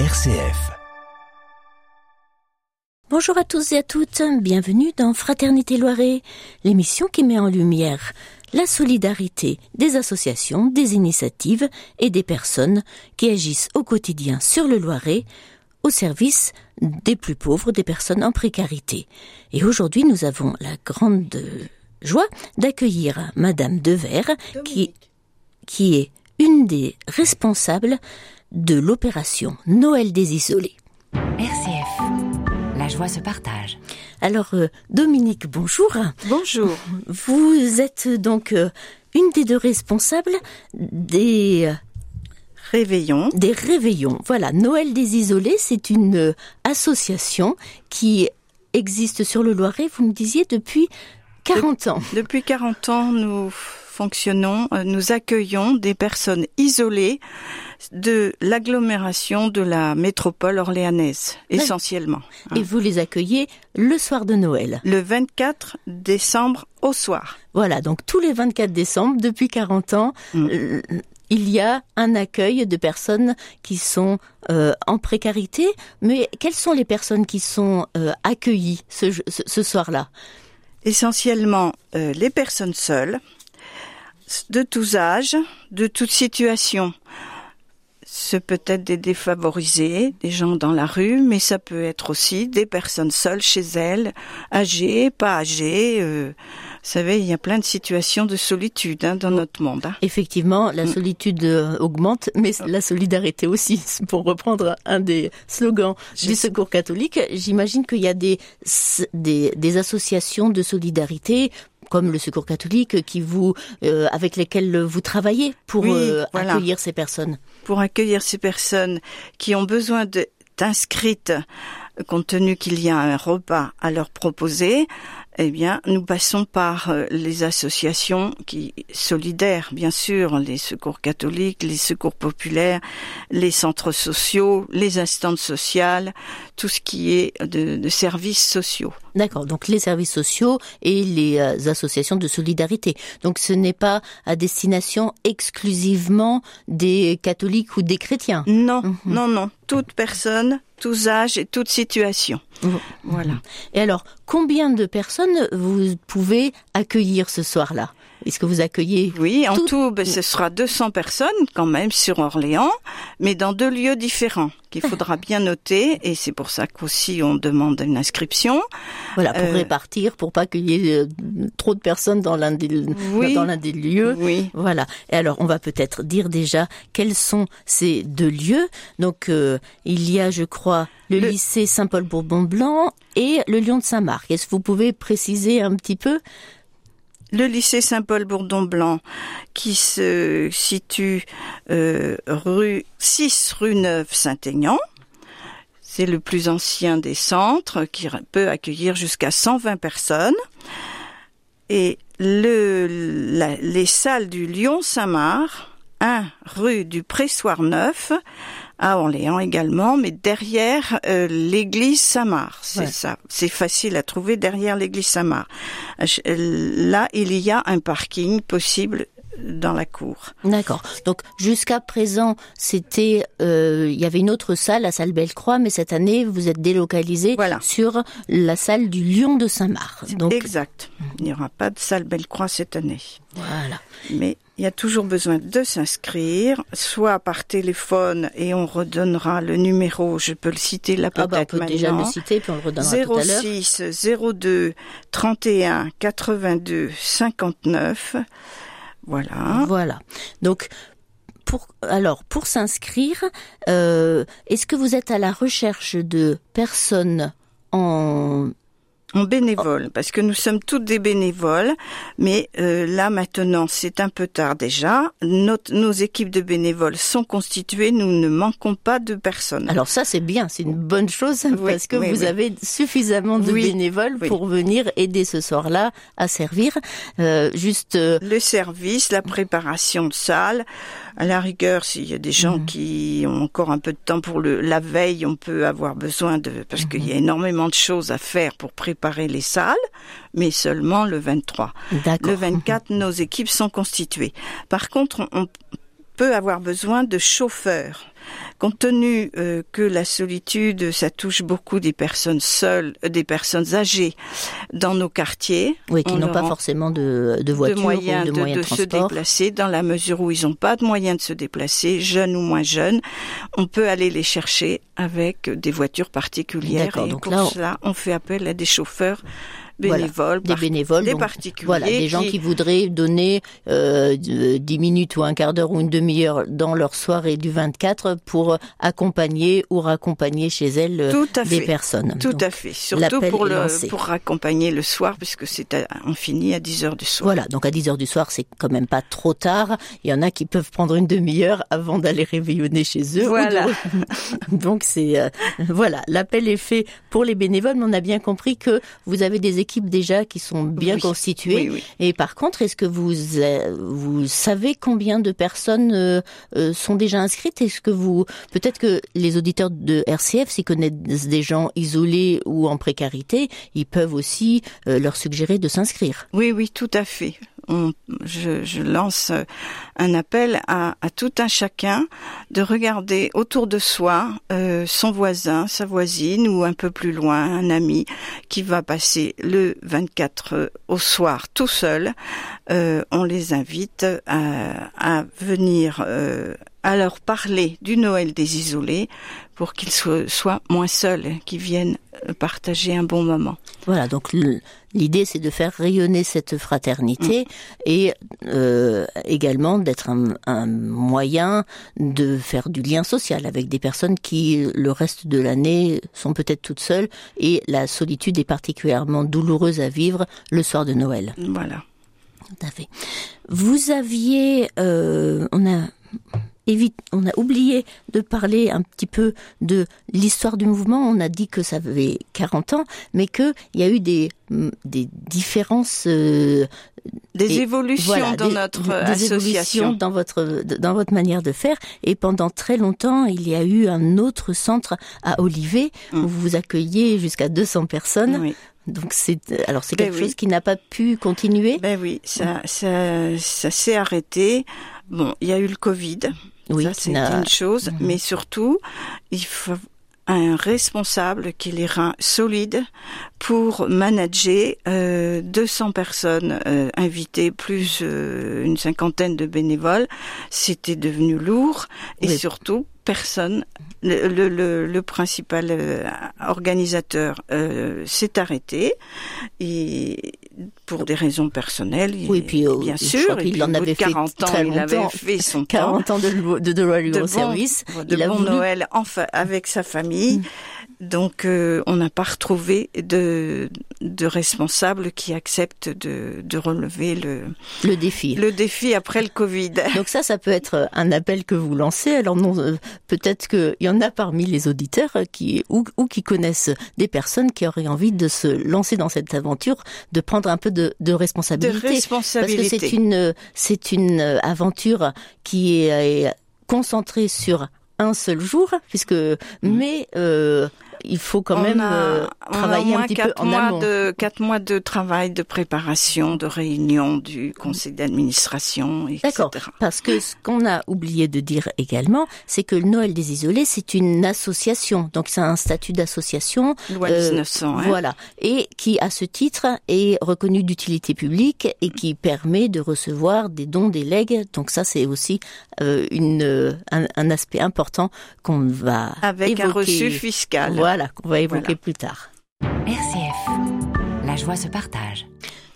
RCF. Bonjour à tous et à toutes, bienvenue dans Fraternité Loiret, l'émission qui met en lumière la solidarité des associations, des initiatives et des personnes qui agissent au quotidien sur le Loiret au service des plus pauvres, des personnes en précarité. Et aujourd'hui, nous avons la grande joie d'accueillir Madame Devers, qui, qui est une des responsables de l'opération Noël des isolés. RCF. La joie se partage. Alors, euh, Dominique, bonjour. Bonjour. Vous êtes donc euh, une des deux responsables des euh, Réveillons. des réveillons. Voilà, Noël des isolés, c'est une association qui existe sur le Loiret, vous me disiez, depuis 40 ans. Depuis 40 ans, nous fonctionnons, nous accueillons des personnes isolées de l'agglomération de la métropole orléanaise, essentiellement. Et vous les accueillez le soir de Noël. Le 24 décembre au soir. Voilà, donc tous les 24 décembre, depuis 40 ans, Mm. euh, il y a un accueil de personnes qui sont euh, en précarité. Mais quelles sont les personnes qui sont euh, accueillies ce, ce- ce soir-là? Essentiellement euh, les personnes seules, de tous âges, de toute situation. Ce peut être des défavorisés, des gens dans la rue, mais ça peut être aussi des personnes seules chez elles, âgées, pas âgées. euh, vous savez, il y a plein de situations de solitude hein, dans notre monde. hein. Effectivement, la Mm. solitude euh, augmente, mais la solidarité aussi. Pour reprendre un des slogans du. Secours catholique, j'imagine qu'il y a des, des, des associations de solidarité comme le Secours catholique qui vous euh, avec lesquelles vous travaillez pour Oui, euh, voilà. accueillir ces personnes. Pour accueillir ces personnes qui ont besoin d'inscrites, compte tenu qu'il y a un repas à leur proposer, eh bien, nous passons par euh, les associations qui solidaires, bien sûr, les secours catholiques, les secours populaires, les centres sociaux, les instances sociales, tout ce qui est de, de services sociaux. D'accord, donc les services sociaux et les euh, associations de solidarité. Donc ce n'est pas à destination exclusivement des catholiques ou des chrétiens? Non, Mhm. non, non, toute personne, tous âges et toute situation. Voilà. Et alors, combien de personnes vous pouvez accueillir ce soir-là? Est-ce que vous accueillez Oui, en Tout- tout, ben, ce sera 200 personnes quand même sur Orléans, mais dans deux lieux différents qu'il faudra bien noter, et c'est pour ça qu'aussi on demande une inscription. Voilà, pour Euh, répartir, pour pas qu'il y ait euh, trop de personnes dans l'un des, Oui. dans l'un des lieux. Oui. Voilà. Et alors, on va peut-être dire déjà quels sont ces deux lieux. Donc, euh, il y a, je crois, le, Le- lycée Saint-Paul-Bourbon-Blanc et le Lion de Saint-Marc. Est-ce que vous pouvez préciser un petit peu Le lycée Saint-Paul-Bourdon-Blanc, qui se situe euh, rue 6 rue Neuve Saint-Aignan. C'est le plus ancien des centres qui peut accueillir jusqu'à 120 personnes. Et les salles du Lyon Saint-Marc, 1 rue du Pressoir Neuf, à Orléans également, mais derrière euh, l'église Saint-Marc. C'est Ouais. ça. C'est facile à trouver derrière l'église Saint-Marc. Euh, Là, il y a un parking possible dans la cour. D'accord. Donc jusqu'à présent, c'était, euh, il y avait une autre salle, la salle Belle-Croix, mais cette année, vous êtes délocalisé Voilà. sur la salle du Lion de Saint-Marc. Donc Exact. Il n'y aura pas de salle Belle-Croix cette année. voilà. Mais il y a toujours besoin de s'inscrire, soit par téléphone et on redonnera le numéro, je peux le citer là Ah peut-être bah, on peut maintenant. déjà le citer, puis on le redonnera tout à l'heure. 06 02 31 82 59. Voilà. Voilà. Donc, pour, alors, pour s'inscrire, euh, est-ce que vous êtes à la recherche de personnes en... En bénévole, parce que nous sommes toutes des bénévoles, mais euh, là maintenant c'est un peu tard déjà. Notre- nos équipes de bénévoles sont constituées, nous ne manquons pas de personnes. Alors ça, c'est bien, c'est une bonne chose, Oui, parce que oui, vous oui. avez suffisamment de bénévoles pour venir aider ce soir-là à servir. Euh, juste... euh, le service, la préparation de salle. À la rigueur, s'il y a des gens Mhm. qui ont encore un peu de temps pour le, la veille, on peut avoir besoin de, parce qu'il y a énormément de choses à faire pour préparer les salles, mais seulement le 23. D'accord. Le 24, nos équipes sont constituées. Par contre, on, on peut avoir besoin de chauffeurs. Compte tenu euh, que la solitude, ça touche beaucoup des personnes seules, euh, des personnes âgées dans nos quartiers. Oui, qui On n'ont pas en- forcément de, de voiture de moyens ou de, de, moyens de, de se déplacer dans la mesure où ils n'ont pas de moyens de se déplacer, jeunes ou moins jeunes. On peut aller les chercher avec des voitures particulières. Et donc pour là, on- cela, on fait appel à des chauffeurs Voilà, Des bénévoles, des donc, particuliers. voilà, des gens qui, voudraient donner euh, de- 10 minutes ou un quart d'heure ou une demi-heure dans leur soirée du 24 pour accompagner ou raccompagner chez elles euh, Tout à des fait. personnes. Tout Donc, à fait. Surtout pour le pour accompagner le soir, puisque c'est à- on finit à 10 heures du soir. Voilà, donc à 10 heures du soir, c'est quand même pas trop tard. Il y en a qui peuvent prendre une demi-heure avant d'aller réveillonner chez eux. Voilà. de- donc c'est euh, voilà, l'appel est fait pour les bénévoles, mais on a bien compris que vous avez des équipes déjà qui sont bien Oui. constituées. Oui, oui. Et par contre, est-ce que vous euh, vous savez combien de personnes euh, euh, sont déjà inscrites? Est-ce que vous peut-être que les auditeurs de RCF, s'ils connaissent des gens isolés ou en précarité, ils peuvent aussi leur suggérer de s'inscrire? Oui, oui, tout à fait. Je, je lance un appel à, à tout un chacun de regarder autour de soi euh, son voisin, sa voisine ou un peu plus loin un ami qui va passer le 24 euh, au soir tout seul. Euh, on les invite à, à venir euh, à leur parler du Noël des isolés pour qu'ils soient, soient moins seuls, qu'ils viennent euh, partager un bon moment. Voilà, donc l'idée c'est de faire rayonner cette fraternité et euh, également d'être un, un moyen de faire du lien social avec des personnes qui le reste de l'année sont peut-être toutes seules et la solitude est particulièrement douloureuse à vivre le soir de Noël. Voilà. Tout à fait. Vous aviez, euh, on a évite, on a oublié de parler un petit peu de l'histoire du mouvement. On a dit que ça avait 40 ans, mais que il y a eu des mm, des différences, euh, Des évolutions voilà, dans des- notre des association. dans votre dans votre manière de faire. Et pendant très longtemps, il y a eu un autre centre à Olivet Mm. où vous accueillez jusqu'à 200 personnes. Oui. Donc c'est alors c'est Ben quelque oui. chose qui n'a pas pu continuer. Ben oui, ça, ça, ça s'est arrêté. Bon, il y a eu le Covid. oui, ça, c'est une chose. Mhm. Mais surtout, il faut un responsable qui les reins solides pour manager euh, 200 personnes euh, invitées plus euh, une cinquantaine de bénévoles. C'était devenu lourd et Oui. surtout personne, le, le, le, le principal euh, organisateur euh, s'est arrêté et pour des raisons personnelles. il- Oui, puis, euh, bien sûr, puis en au avait de fait 40 ans, très il avait longtemps. fait son temps. 40 ans de, de, de loi de libre bon, service. de il a bon voulu- Noël enfin avec sa famille. Mm. Donc euh, on n'a pas retrouvé de, de responsable qui accepte de, de relever le, le défi. le défi après le Covid. Donc ça, ça peut être un appel que vous lancez. Alors non, euh, peut-être qu'il y en a parmi les auditeurs qui ou, ou qui connaissent des personnes qui auraient envie de se lancer dans cette aventure, de prendre un peu de, de De responsabilité. Parce que responsabilité. c'est une c'est une aventure qui est concentrée sur un seul jour, puisque mais euh, il faut quand on même a, euh, on a au travailler moins un petit peu quatre en mois amont. de quatre mois de travail, de préparation, de réunion du conseil d'administration, etc. D'accord. Parce que ce qu'on a oublié de dire également, c'est que le Noël des isolés, c'est une association. Donc c'est un statut d'association. Loi Euh, 1900. hein. Voilà. Et qui, à ce titre, est reconnu d'utilité publique et qui permet de recevoir des dons, des legs. Donc ça, c'est aussi euh, une, euh, un, un aspect important qu'on va Avec un reçu fiscal. Voilà, qu'on va évoquer Voilà. plus tard. RCF. La joie se partage.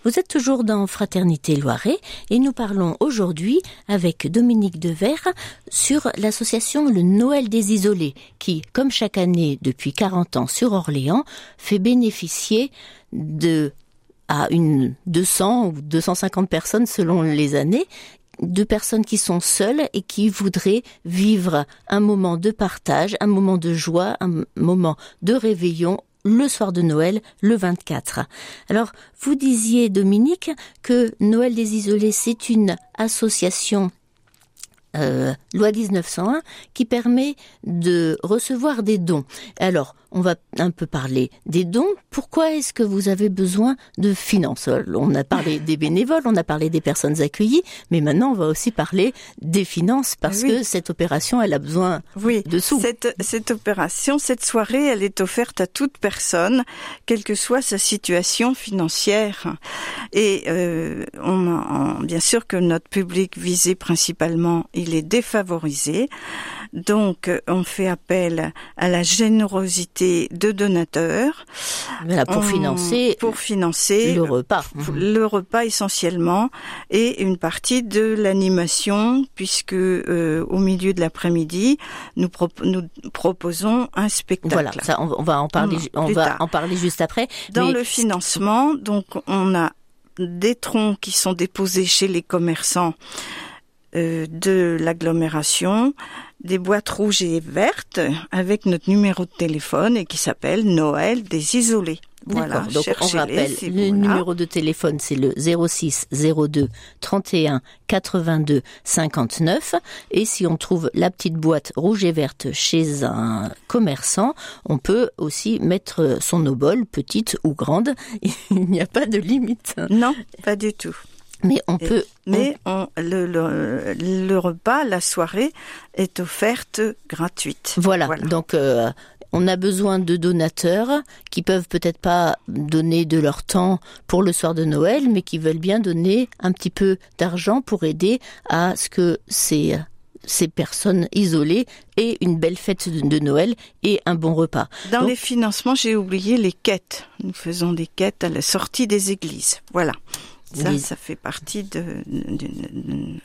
Vous êtes toujours dans Fraternité Loiret et nous parlons aujourd'hui avec Dominique Devers sur l'association Le Noël des Isolés qui, comme chaque année depuis 40 ans sur Orléans, fait bénéficier de à une 200 ou 250 personnes selon les années de personnes qui sont seules et qui voudraient vivre un moment de partage, un moment de joie, un moment de réveillon le soir de Noël, le 24. Alors, vous disiez, Dominique, que Noël des isolés, c'est une association euh, loi 1901 qui permet de recevoir des dons. Alors, on va un peu parler des dons. Pourquoi est-ce que vous avez besoin de finances? On a parlé des bénévoles, on a parlé des personnes accueillies, mais maintenant on va aussi parler des finances parce que cette opération, elle a besoin oui, de sous. Cette, cette opération, cette soirée, elle est offerte à toute personne, quelle que soit sa situation financière. Et euh, on, bien sûr que notre public visé principalement, il est défavorisé. Donc, on fait appel à la générosité de donateurs. pour financer, pour financer le repas. Le repas essentiellement et une partie de l'animation puisque euh, au milieu de l'après-midi, nous, nous proposons un spectacle. Voilà, ça, on, va en parler, on va en parler juste après. Dans le financement, donc on a des troncs qui sont déposés chez les commerçants euh, de l'agglomération des boîtes rouges et vertes avec notre numéro de téléphone et qui s'appelle Noël des isolés. Voilà, donc on rappelle, le numéro de téléphone c'est le 06 02 31 82 59 et si on trouve la petite boîte rouge et verte chez un commerçant, on peut aussi mettre son obole, petite ou grande, il n'y a pas de limite. Non, pas du tout. Mais on peut. Mais on, le, le, le, repas, la soirée est offerte gratuite. Voilà. Donc. Euh, on a besoin de donateurs qui peuvent peut-être pas donner de leur temps pour le soir de Noël, mais qui veulent bien donner un petit peu d'argent pour aider à ce que ces ces personnes isolées aient une belle fête de Noël et un bon repas. Dans les financements, j'ai oublié les quêtes. Nous faisons des quêtes à la sortie des églises. Voilà. Ça, ça fait partie de,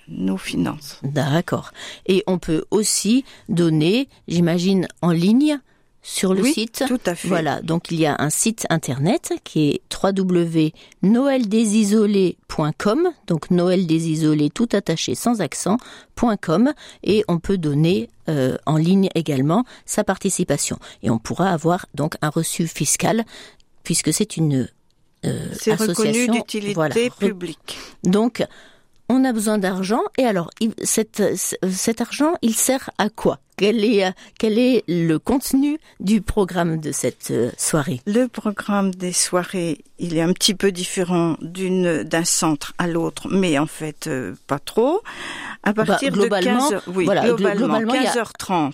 nos finances. D'accord. Et on peut aussi donner, j'imagine, en ligne sur le oui, site. Tout à fait. Voilà, donc il y a un site internet qui est www.noeldesisolés.com, donc Noël tout attaché sans accent.com et on peut donner euh, en ligne également sa participation et on pourra avoir donc un reçu fiscal puisque c'est une euh, c'est reconnu d'utilité publique. Donc, on a besoin d'argent et alors cet, cet argent, il sert à quoi? Quel est, quel est le contenu du programme de cette euh, soirée? Le programme des soirées, il est un petit peu différent d'une d'un centre à l'autre, mais en fait euh, pas trop. À bah, partir de 15 oui, voilà, globalement, 15h30.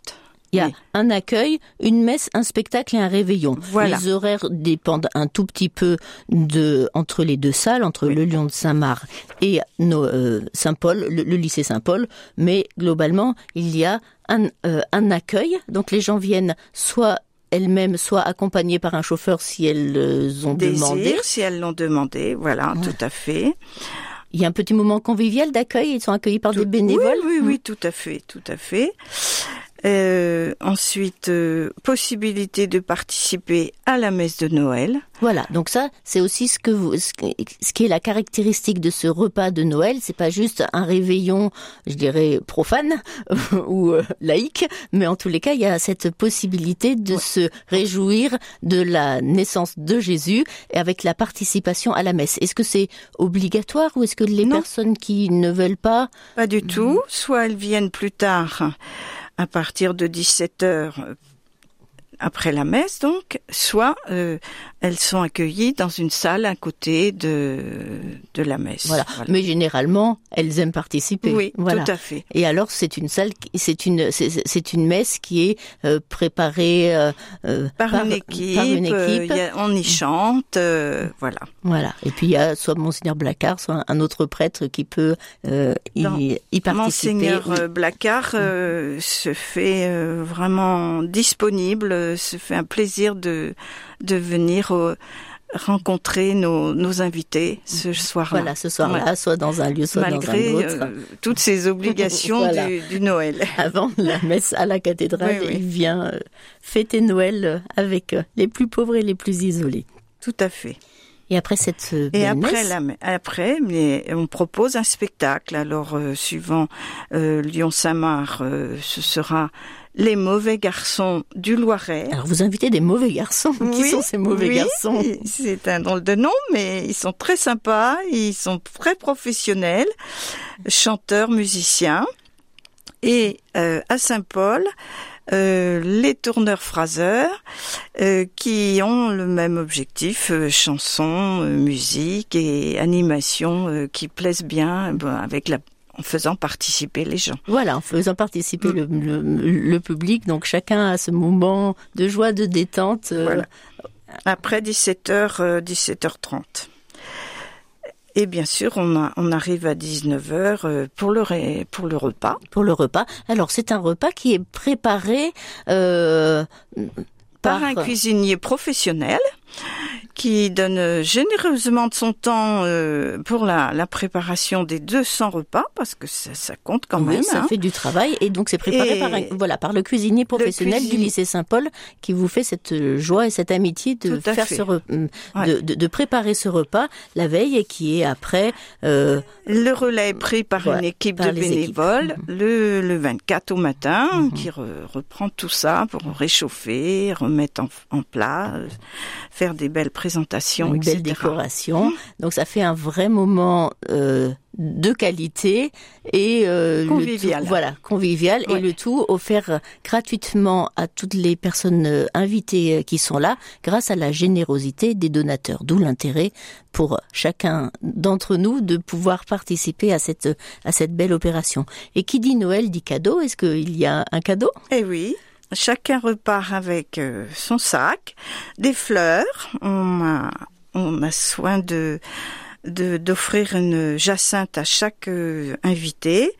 Il y a un accueil, une messe, un spectacle et un réveillon. Les horaires dépendent un tout petit peu de entre les deux salles, entre le Lion de Saint-Marc et euh, Saint-Paul, le, lycée Saint-Paul, mais globalement, il y a un, euh, un accueil. Donc les gens viennent soit elles-mêmes, soit accompagnées par un chauffeur si elles euh, ont demandé. Si elles l'ont demandé, voilà, tout à fait. Il y a un petit moment convivial d'accueil, ils sont accueillis par des bénévoles. Oui, oui, oui, tout à fait, tout à fait. Euh, ensuite, euh, possibilité de participer à la messe de Noël. Voilà, donc ça, c'est aussi ce que vous, ce qui est la caractéristique de ce repas de Noël. C'est pas juste un réveillon, je dirais profane ou euh, laïque, mais en tous les cas, il y a cette possibilité de se réjouir de la naissance de Jésus et avec la participation à la messe. Est-ce que c'est obligatoire ou est-ce que les personnes qui ne veulent pas Pas du tout. Soit elles viennent plus tard à partir de 17 heures après la messe donc, soit euh, elles sont accueillies dans une salle à côté de de la messe. Voilà. Mais généralement, elles aiment participer. Oui, tout à fait. Et alors, c'est une salle, c'est une c'est une messe qui est euh, préparée euh, par, une équipe. Par une équipe. on y chante, voilà. Voilà. Et puis il y a soit monseigneur Blacard, soit un autre prêtre qui peut y, y, participer. Monseigneur Blacard se fait vraiment disponible se fait un plaisir de, de venir euh, rencontrer nos, nos invités ce soir-là. Voilà, ce soir-là, soit dans un lieu, soit dans un autre. Euh, toutes ces obligations du, Noël. Avant la messe à la cathédrale, il vient euh, fêter Noël avec les plus pauvres et les plus isolés. Tout à fait. Et après cette et après la, après mais on propose un spectacle. Alors suivant Lyon Samar, ce sera les mauvais garçons du Loiret. Alors vous invitez des mauvais garçons. Qui sont ces mauvais garçons? C'est un drôle de nom, mais ils sont très sympas, ils sont très professionnels, chanteurs, musiciens. Et euh, à Saint-Paul, euh, les tourneurs phraseurs euh, qui ont le même objectif, euh, chanson, euh, musique et animation euh, qui plaisent bien ben, avec la en faisant participer les gens. Voilà, en faisant participer le, le- le public, donc chacun a ce moment de joie, de détente. euh, Voilà. Après 17h, euh, 17h30. Et bien sûr, on, a- on arrive à 19h euh, pour le, ré- pour le repas. pour le repas. Alors c'est un repas qui est préparé euh, par un cuisinier professionnel qui donne euh, généreusement de son temps euh, pour la, la préparation des 200 repas parce que ça, ça compte quand Oui, même. ça hein. fait du travail et donc c'est préparé Et par voilà par le cuisinier professionnel du lycée Saint-Paul qui vous fait cette euh, joie et cette amitié de faire fait. ce re- hum, Ouais. de, de- de préparer ce repas la veille et qui est après euh, Le relais est pris par Voilà, une équipe par de équipes. bénévoles Mhm. le, le 24 au matin Mhm. qui re- reprend tout ça pour réchauffer, remettre en, en plat, euh, faire des belles présentations, une etc. belle décoration. Donc ça fait un vrai moment euh, de qualité et euh, Convivial. tout- voilà, convivial et le tout offert gratuitement à toutes les personnes euh, invitées qui sont là grâce à la générosité des donateurs. D'où l'intérêt pour chacun d'entre nous de pouvoir participer à cette à cette belle opération. Et qui dit Noël dit cadeau. Est-ce qu'il y a un cadeau? Eh oui, chacun repart avec euh, son sac, des fleurs. On a, soin de d'offrir une jacinthe à chaque euh, invité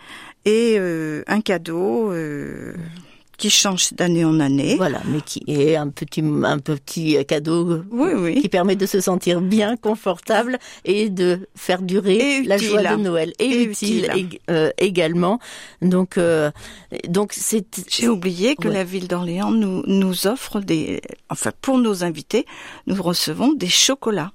et euh, un cadeau qui change d'année en année. Voilà, mais qui est un petit un petit cadeau Oui, oui. qui permet de se sentir bien confortable et de faire durer la joie de Noël et, Et utile, euh, également. Donc euh, donc c'est J'ai oublié que Ouais. la ville d'Orléans nous, nous offre des, enfin pour nos invités, nous recevons des chocolats.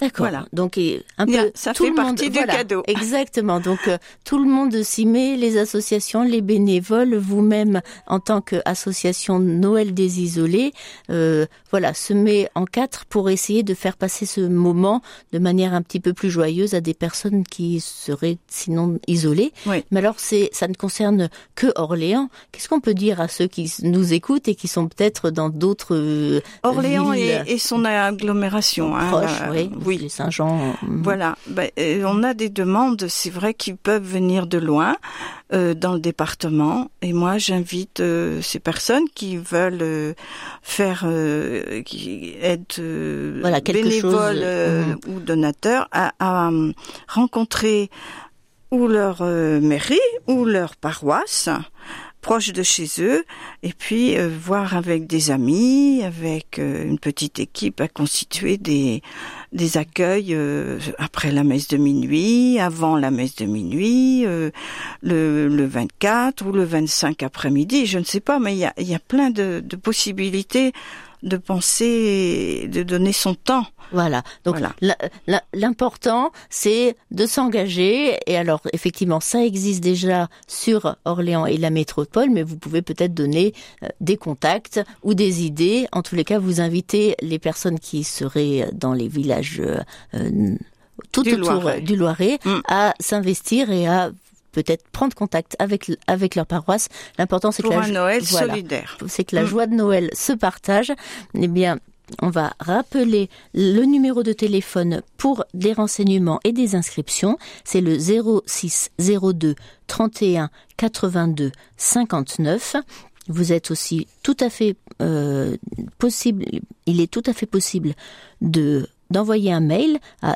D'accord. Voilà. Donc et un peu ça tout fait le monde, partie du voilà, cadeau. Exactement. Donc euh, tout le monde s'y met, les associations, les bénévoles, vous-même en tant qu'association Noël des isolés, euh, voilà, se met en quatre pour essayer de faire passer ce moment de manière un petit peu plus joyeuse à des personnes qui seraient sinon isolées. Oui. Mais alors c'est ça ne concerne que Orléans. Qu'est-ce qu'on peut dire à ceux qui nous écoutent et qui sont peut-être dans d'autres euh, Orléans villes et, et son agglomération. hein, proches, euh, oui, les Saint-Jean. mm. Voilà, Ben, euh, on a des demandes, c'est vrai, qui peuvent venir de loin euh, dans le département. Et moi, j'invite euh, ces personnes qui veulent euh, faire, euh, qui être euh, Voilà, bénévoles chose, euh, mhm. ou donateurs, à, à, euh, rencontrer ou leur euh, mairie ou leur paroisse proche de chez eux et puis euh, voir avec des amis, avec euh, une petite équipe à constituer des des accueils euh, après la messe de minuit, avant la messe de minuit, euh, le, le 24 ou le 25 après-midi, je ne sais pas, mais il y a, y a plein de, de possibilités de penser, de donner son temps. Voilà. Donc Voilà. l'important c'est de s'engager et alors effectivement ça existe déjà sur Orléans et la métropole mais vous pouvez peut-être donner euh, des contacts ou des idées en tous les cas vous invitez les personnes qui seraient dans les villages euh, euh, tout Du autour Loiret. du Loiret Mm. à s'investir et à peut-être prendre contact avec avec leur paroisse. L'important c'est que la Noël voilà solidaire. c'est que la Mm. joie de Noël se partage. Eh bien, on va rappeler le numéro de téléphone pour des renseignements et des inscriptions. C'est le 06 02 31 82 59. Vous êtes aussi tout à fait euh, possible, il est tout à fait possible de d'envoyer un mail à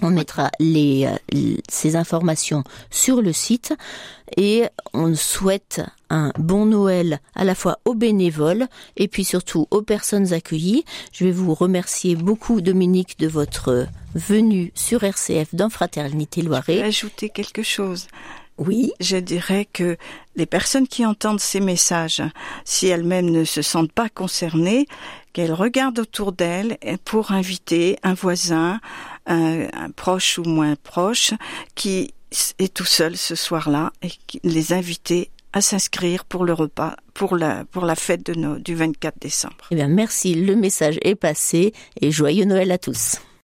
On mettra les, euh, ces informations sur le site et on souhaite un bon Noël à la fois aux bénévoles et puis surtout aux personnes accueillies. Je vais vous remercier beaucoup Dominique de votre venue sur RCF dans Fraternité Je vais Loiret. ajouter quelque chose. Oui, Je dirais que les personnes qui entendent ces messages, si elles-mêmes ne se sentent pas concernées, qu'elles regardent autour d'elles pour inviter un voisin, un, un proche ou moins proche, qui est tout seul ce soir-là, et les inviter à s'inscrire pour le repas, pour la, pour la fête de nos, du 24 décembre. eh bien merci, le message est passé et joyeux Noël à tous.